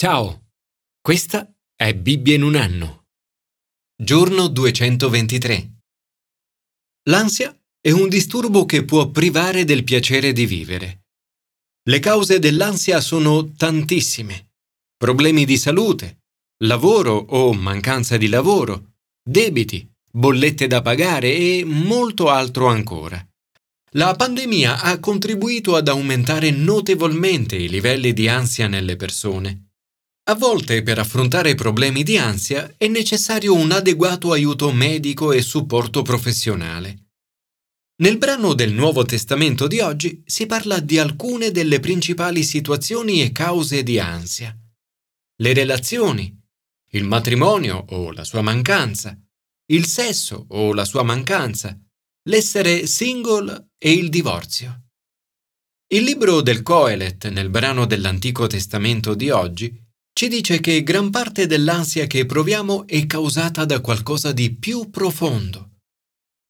Ciao, questa è Bibbia in un anno. Giorno 223. L'ansia è un disturbo che può privare del piacere di vivere. Le cause dell'ansia sono tantissime. Problemi di salute, lavoro o mancanza di lavoro, debiti, bollette da pagare e molto altro ancora. La pandemia ha contribuito ad aumentare notevolmente i livelli di ansia nelle persone. A volte per affrontare problemi di ansia è necessario un adeguato aiuto medico e supporto professionale. Nel brano del Nuovo Testamento di oggi si parla di alcune delle principali situazioni e cause di ansia. Le relazioni, il matrimonio o la sua mancanza, il sesso o la sua mancanza, l'essere single e il divorzio. Il libro del Coelet nel brano dell'Antico Testamento di oggi ci dice che gran parte dell'ansia che proviamo è causata da qualcosa di più profondo.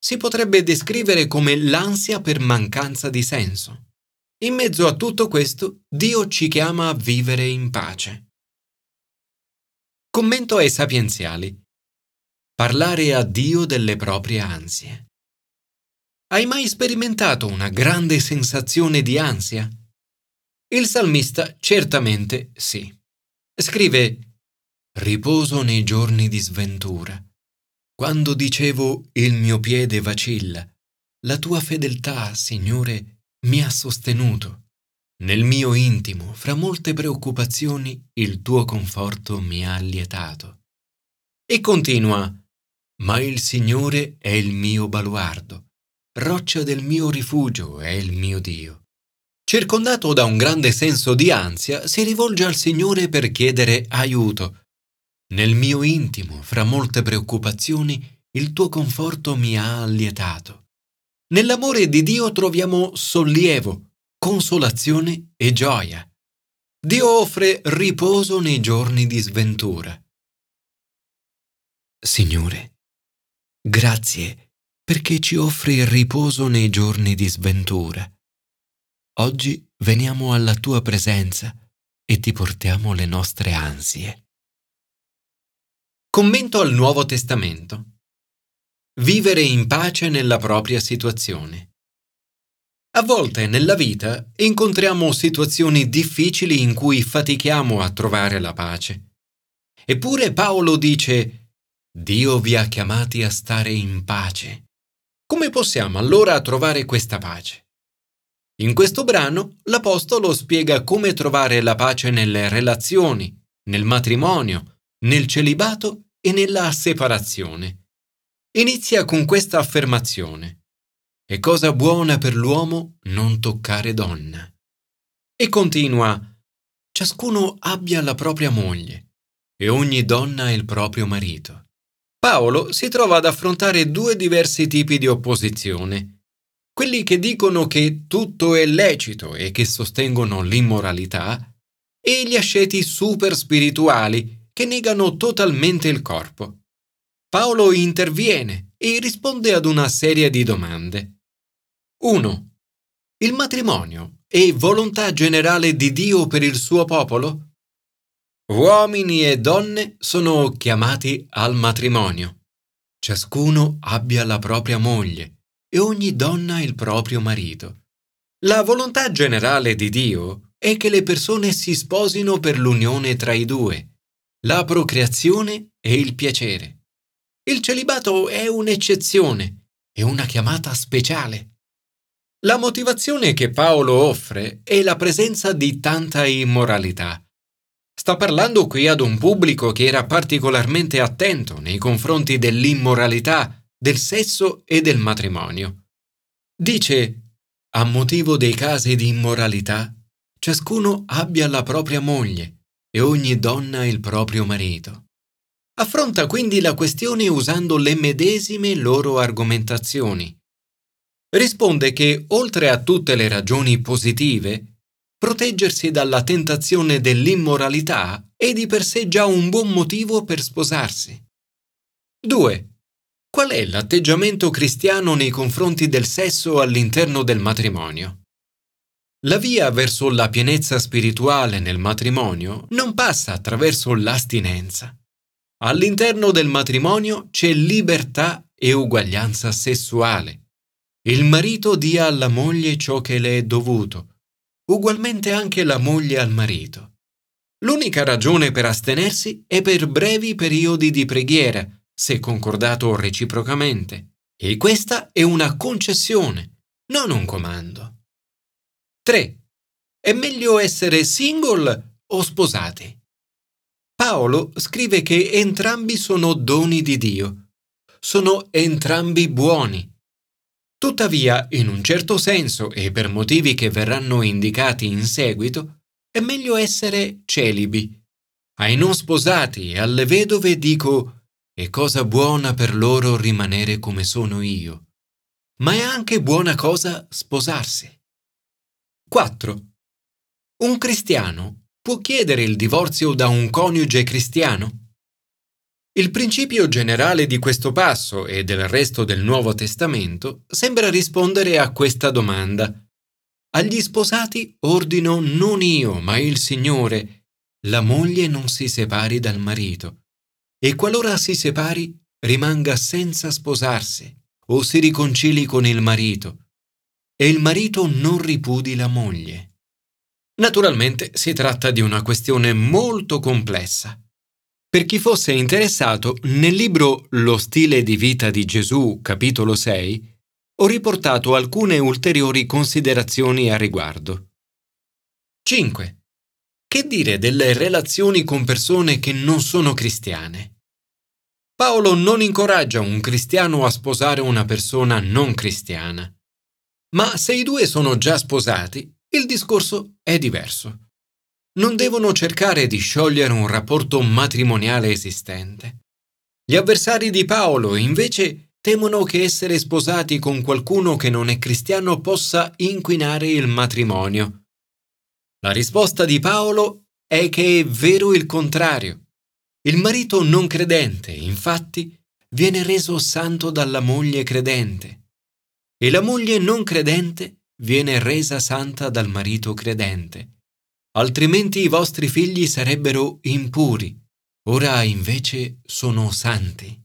Si potrebbe descrivere come l'ansia per mancanza di senso. In mezzo a tutto questo, Dio ci chiama a vivere in pace. Commento ai sapienziali. Parlare a Dio delle proprie ansie. Hai mai sperimentato una grande sensazione di ansia? Il salmista certamente sì. Scrive Riposo nei giorni di sventura. Quando dicevo il mio piede vacilla, la tua fedeltà, Signore, mi ha sostenuto. Nel mio intimo, fra molte preoccupazioni, il tuo conforto mi ha allietato. E continua, ma il Signore è il mio baluardo, roccia del mio rifugio è il mio Dio. Circondato da un grande senso di ansia, si rivolge al Signore per chiedere aiuto. Nel mio intimo, fra molte preoccupazioni, il tuo conforto mi ha allietato. Nell'amore di Dio troviamo sollievo, consolazione e gioia. Dio offre riposo nei giorni di sventura. Signore, grazie perché ci offri riposo nei giorni di sventura. Oggi veniamo alla tua presenza e ti portiamo le nostre ansie. Commento al Nuovo Testamento. Vivere in pace nella propria situazione. A volte nella vita incontriamo situazioni difficili in cui fatichiamo a trovare la pace. Eppure Paolo dice, Dio vi ha chiamati a stare in pace. Come possiamo allora trovare questa pace? In questo brano l'Apostolo spiega come trovare la pace nelle relazioni, nel matrimonio, nel celibato e nella separazione. Inizia con questa affermazione. È cosa buona per l'uomo non toccare donna. E continua. Ciascuno abbia la propria moglie e ogni donna il proprio marito. Paolo si trova ad affrontare due diversi tipi di opposizione quelli che dicono che tutto è lecito e che sostengono l'immoralità, e gli asceti super spirituali che negano totalmente il corpo. Paolo interviene e risponde ad una serie di domande. 1. Il matrimonio è volontà generale di Dio per il suo popolo? Uomini e donne sono chiamati al matrimonio. Ciascuno abbia la propria moglie e ogni donna il proprio marito. La volontà generale di Dio è che le persone si sposino per l'unione tra i due, la procreazione e il piacere. Il celibato è un'eccezione, è una chiamata speciale. La motivazione che Paolo offre è la presenza di tanta immoralità. Sta parlando qui ad un pubblico che era particolarmente attento nei confronti dell'immoralità del sesso e del matrimonio. Dice, a motivo dei casi di immoralità, ciascuno abbia la propria moglie e ogni donna il proprio marito. Affronta quindi la questione usando le medesime loro argomentazioni. Risponde che, oltre a tutte le ragioni positive, proteggersi dalla tentazione dell'immoralità è di per sé già un buon motivo per sposarsi. 2. Qual è l'atteggiamento cristiano nei confronti del sesso all'interno del matrimonio? La via verso la pienezza spirituale nel matrimonio non passa attraverso l'astinenza. All'interno del matrimonio c'è libertà e uguaglianza sessuale. Il marito dia alla moglie ciò che le è dovuto, ugualmente anche la moglie al marito. L'unica ragione per astenersi è per brevi periodi di preghiera, se concordato reciprocamente, e questa è una concessione, non un comando. 3. È meglio essere single o sposati? Paolo scrive che entrambi sono doni di Dio, sono entrambi buoni. Tuttavia, in un certo senso e per motivi che verranno indicati in seguito, è meglio essere celibi. Ai non sposati e alle vedove dico, è cosa buona per loro rimanere come sono io, ma è anche buona cosa sposarsi. 4. Un cristiano può chiedere il divorzio da un coniuge cristiano? Il principio generale di questo passo e del resto del Nuovo Testamento sembra rispondere a questa domanda. Agli sposati ordino non io, ma il Signore, la moglie non si separi dal marito, e qualora si separi, rimanga senza sposarsi o si riconcili con il marito, e il marito non ripudi la moglie. Naturalmente si tratta di una questione molto complessa per chi fosse interessato, nel libro Lo stile di vita di Gesù, capitolo 6, ho riportato alcune ulteriori considerazioni a riguardo. 5. Che dire delle relazioni con persone che non sono cristiane? Paolo non incoraggia un cristiano a sposare una persona non cristiana. Ma se i due sono già sposati, il discorso è diverso non devono cercare di sciogliere un rapporto matrimoniale esistente. Gli avversari di Paolo, invece, temono che essere sposati con qualcuno che non è cristiano possa inquinare il matrimonio. La risposta di Paolo è che è vero il contrario. Il marito non credente, infatti, viene reso santo dalla moglie credente e la moglie non credente viene resa santa dal marito credente altrimenti i vostri figli sarebbero impuri, ora invece sono santi.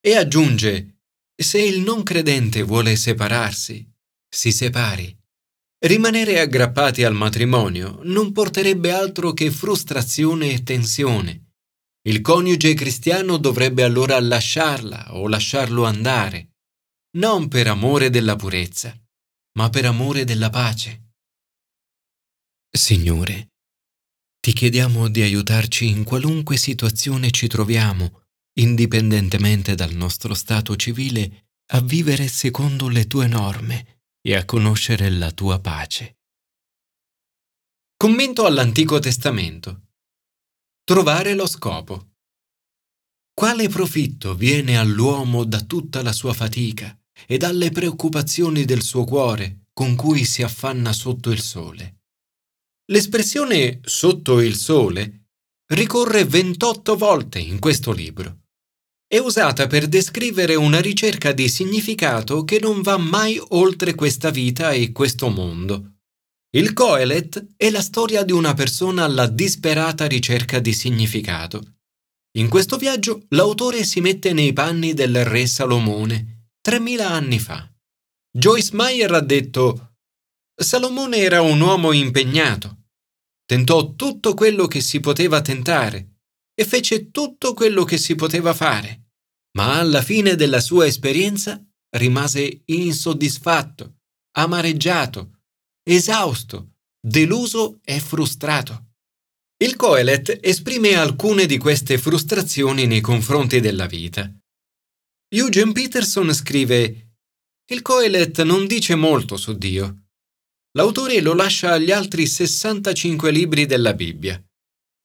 E aggiunge, se il non credente vuole separarsi, si separi. Rimanere aggrappati al matrimonio non porterebbe altro che frustrazione e tensione. Il coniuge cristiano dovrebbe allora lasciarla o lasciarlo andare, non per amore della purezza, ma per amore della pace. Signore, ti chiediamo di aiutarci in qualunque situazione ci troviamo, indipendentemente dal nostro stato civile, a vivere secondo le tue norme e a conoscere la tua pace. Commento all'Antico Testamento. Trovare lo scopo. Quale profitto viene all'uomo da tutta la sua fatica e dalle preoccupazioni del suo cuore con cui si affanna sotto il sole? L'espressione sotto il sole ricorre 28 volte in questo libro. È usata per descrivere una ricerca di significato che non va mai oltre questa vita e questo mondo. Il Coelet è la storia di una persona alla disperata ricerca di significato. In questo viaggio l'autore si mette nei panni del re Salomone, 3000 anni fa. Joyce Meyer ha detto Salomone era un uomo impegnato, tentò tutto quello che si poteva tentare e fece tutto quello che si poteva fare, ma alla fine della sua esperienza rimase insoddisfatto, amareggiato, esausto, deluso e frustrato. Il Coelet esprime alcune di queste frustrazioni nei confronti della vita. Eugene Peterson scrive Il Coelet non dice molto su Dio, L'autore lo lascia agli altri 65 libri della Bibbia.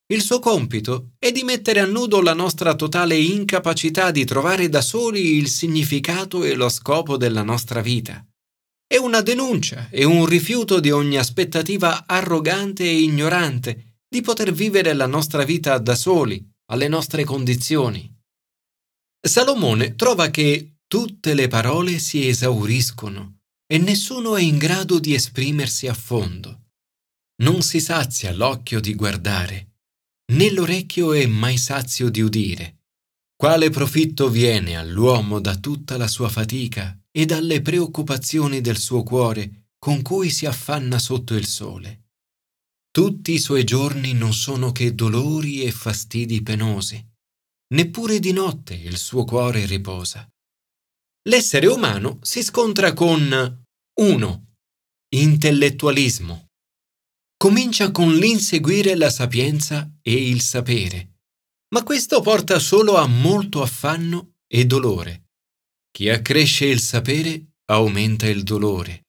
Il suo compito è di mettere a nudo la nostra totale incapacità di trovare da soli il significato e lo scopo della nostra vita. È una denuncia e un rifiuto di ogni aspettativa arrogante e ignorante di poter vivere la nostra vita da soli, alle nostre condizioni. Salomone trova che tutte le parole si esauriscono e nessuno è in grado di esprimersi a fondo. Non si sazia l'occhio di guardare, né l'orecchio è mai sazio di udire. Quale profitto viene all'uomo da tutta la sua fatica e dalle preoccupazioni del suo cuore con cui si affanna sotto il sole? Tutti i suoi giorni non sono che dolori e fastidi penosi. Neppure di notte il suo cuore riposa. L'essere umano si scontra con 1. Intellettualismo. Comincia con l'inseguire la sapienza e il sapere ma questo porta solo a molto affanno e dolore. Chi accresce il sapere aumenta il dolore.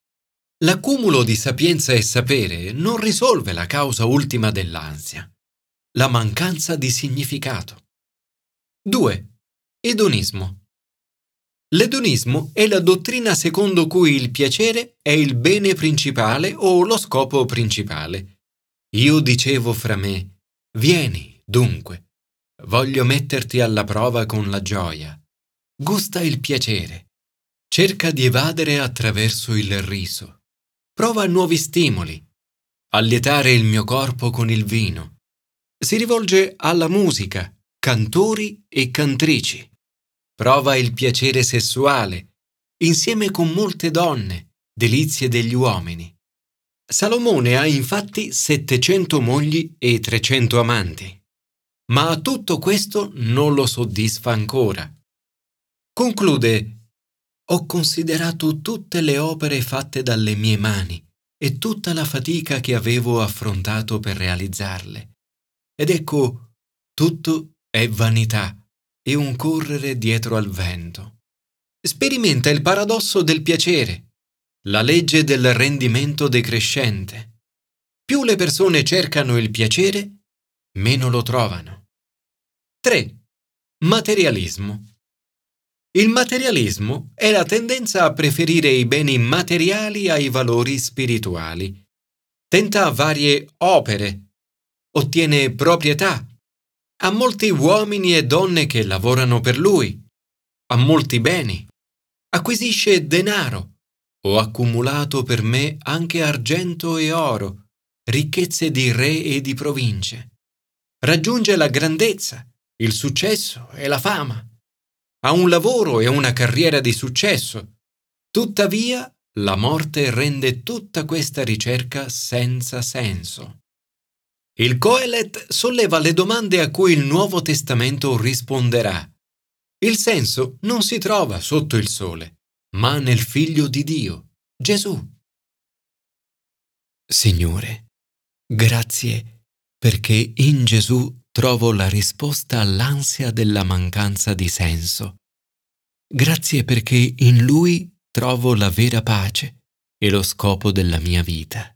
L'accumulo di sapienza e sapere non risolve la causa ultima dell'ansia, la mancanza di significato. 2. Edonismo. L'edonismo è la dottrina secondo cui il piacere è il bene principale o lo scopo principale. Io dicevo fra me, vieni, dunque, Voglio metterti alla prova con la gioia. Gusta il piacere. Cerca di evadere attraverso il riso. Prova nuovi stimoli. Allietare il mio corpo con il vino. Si rivolge alla musica, cantori e cantrici. Prova il piacere sessuale, insieme con molte donne, delizie degli uomini. Salomone ha infatti 700 mogli e 300 amanti ma tutto questo non lo soddisfa ancora. Conclude, ho considerato tutte le opere fatte dalle mie mani e tutta la fatica che avevo affrontato per realizzarle. Ed ecco, tutto è vanità e un correre dietro al vento. Sperimenta il paradosso del piacere, la legge del rendimento decrescente. Più le persone cercano il piacere, meno lo trovano. 3. Materialismo. Il materialismo è la tendenza a preferire i beni materiali ai valori spirituali. Tenta varie opere, ottiene proprietà, ha molti uomini e donne che lavorano per lui, ha molti beni, acquisisce denaro, ho accumulato per me anche argento e oro, ricchezze di re e di province raggiunge la grandezza, il successo e la fama. Ha un lavoro e una carriera di successo. Tuttavia, la morte rende tutta questa ricerca senza senso. Il Coelet solleva le domande a cui il Nuovo Testamento risponderà. Il senso non si trova sotto il sole, ma nel Figlio di Dio, Gesù. Signore, grazie perché in Gesù trovo la risposta all'ansia della mancanza di senso. Grazie perché in Lui trovo la vera pace e lo scopo della mia vita.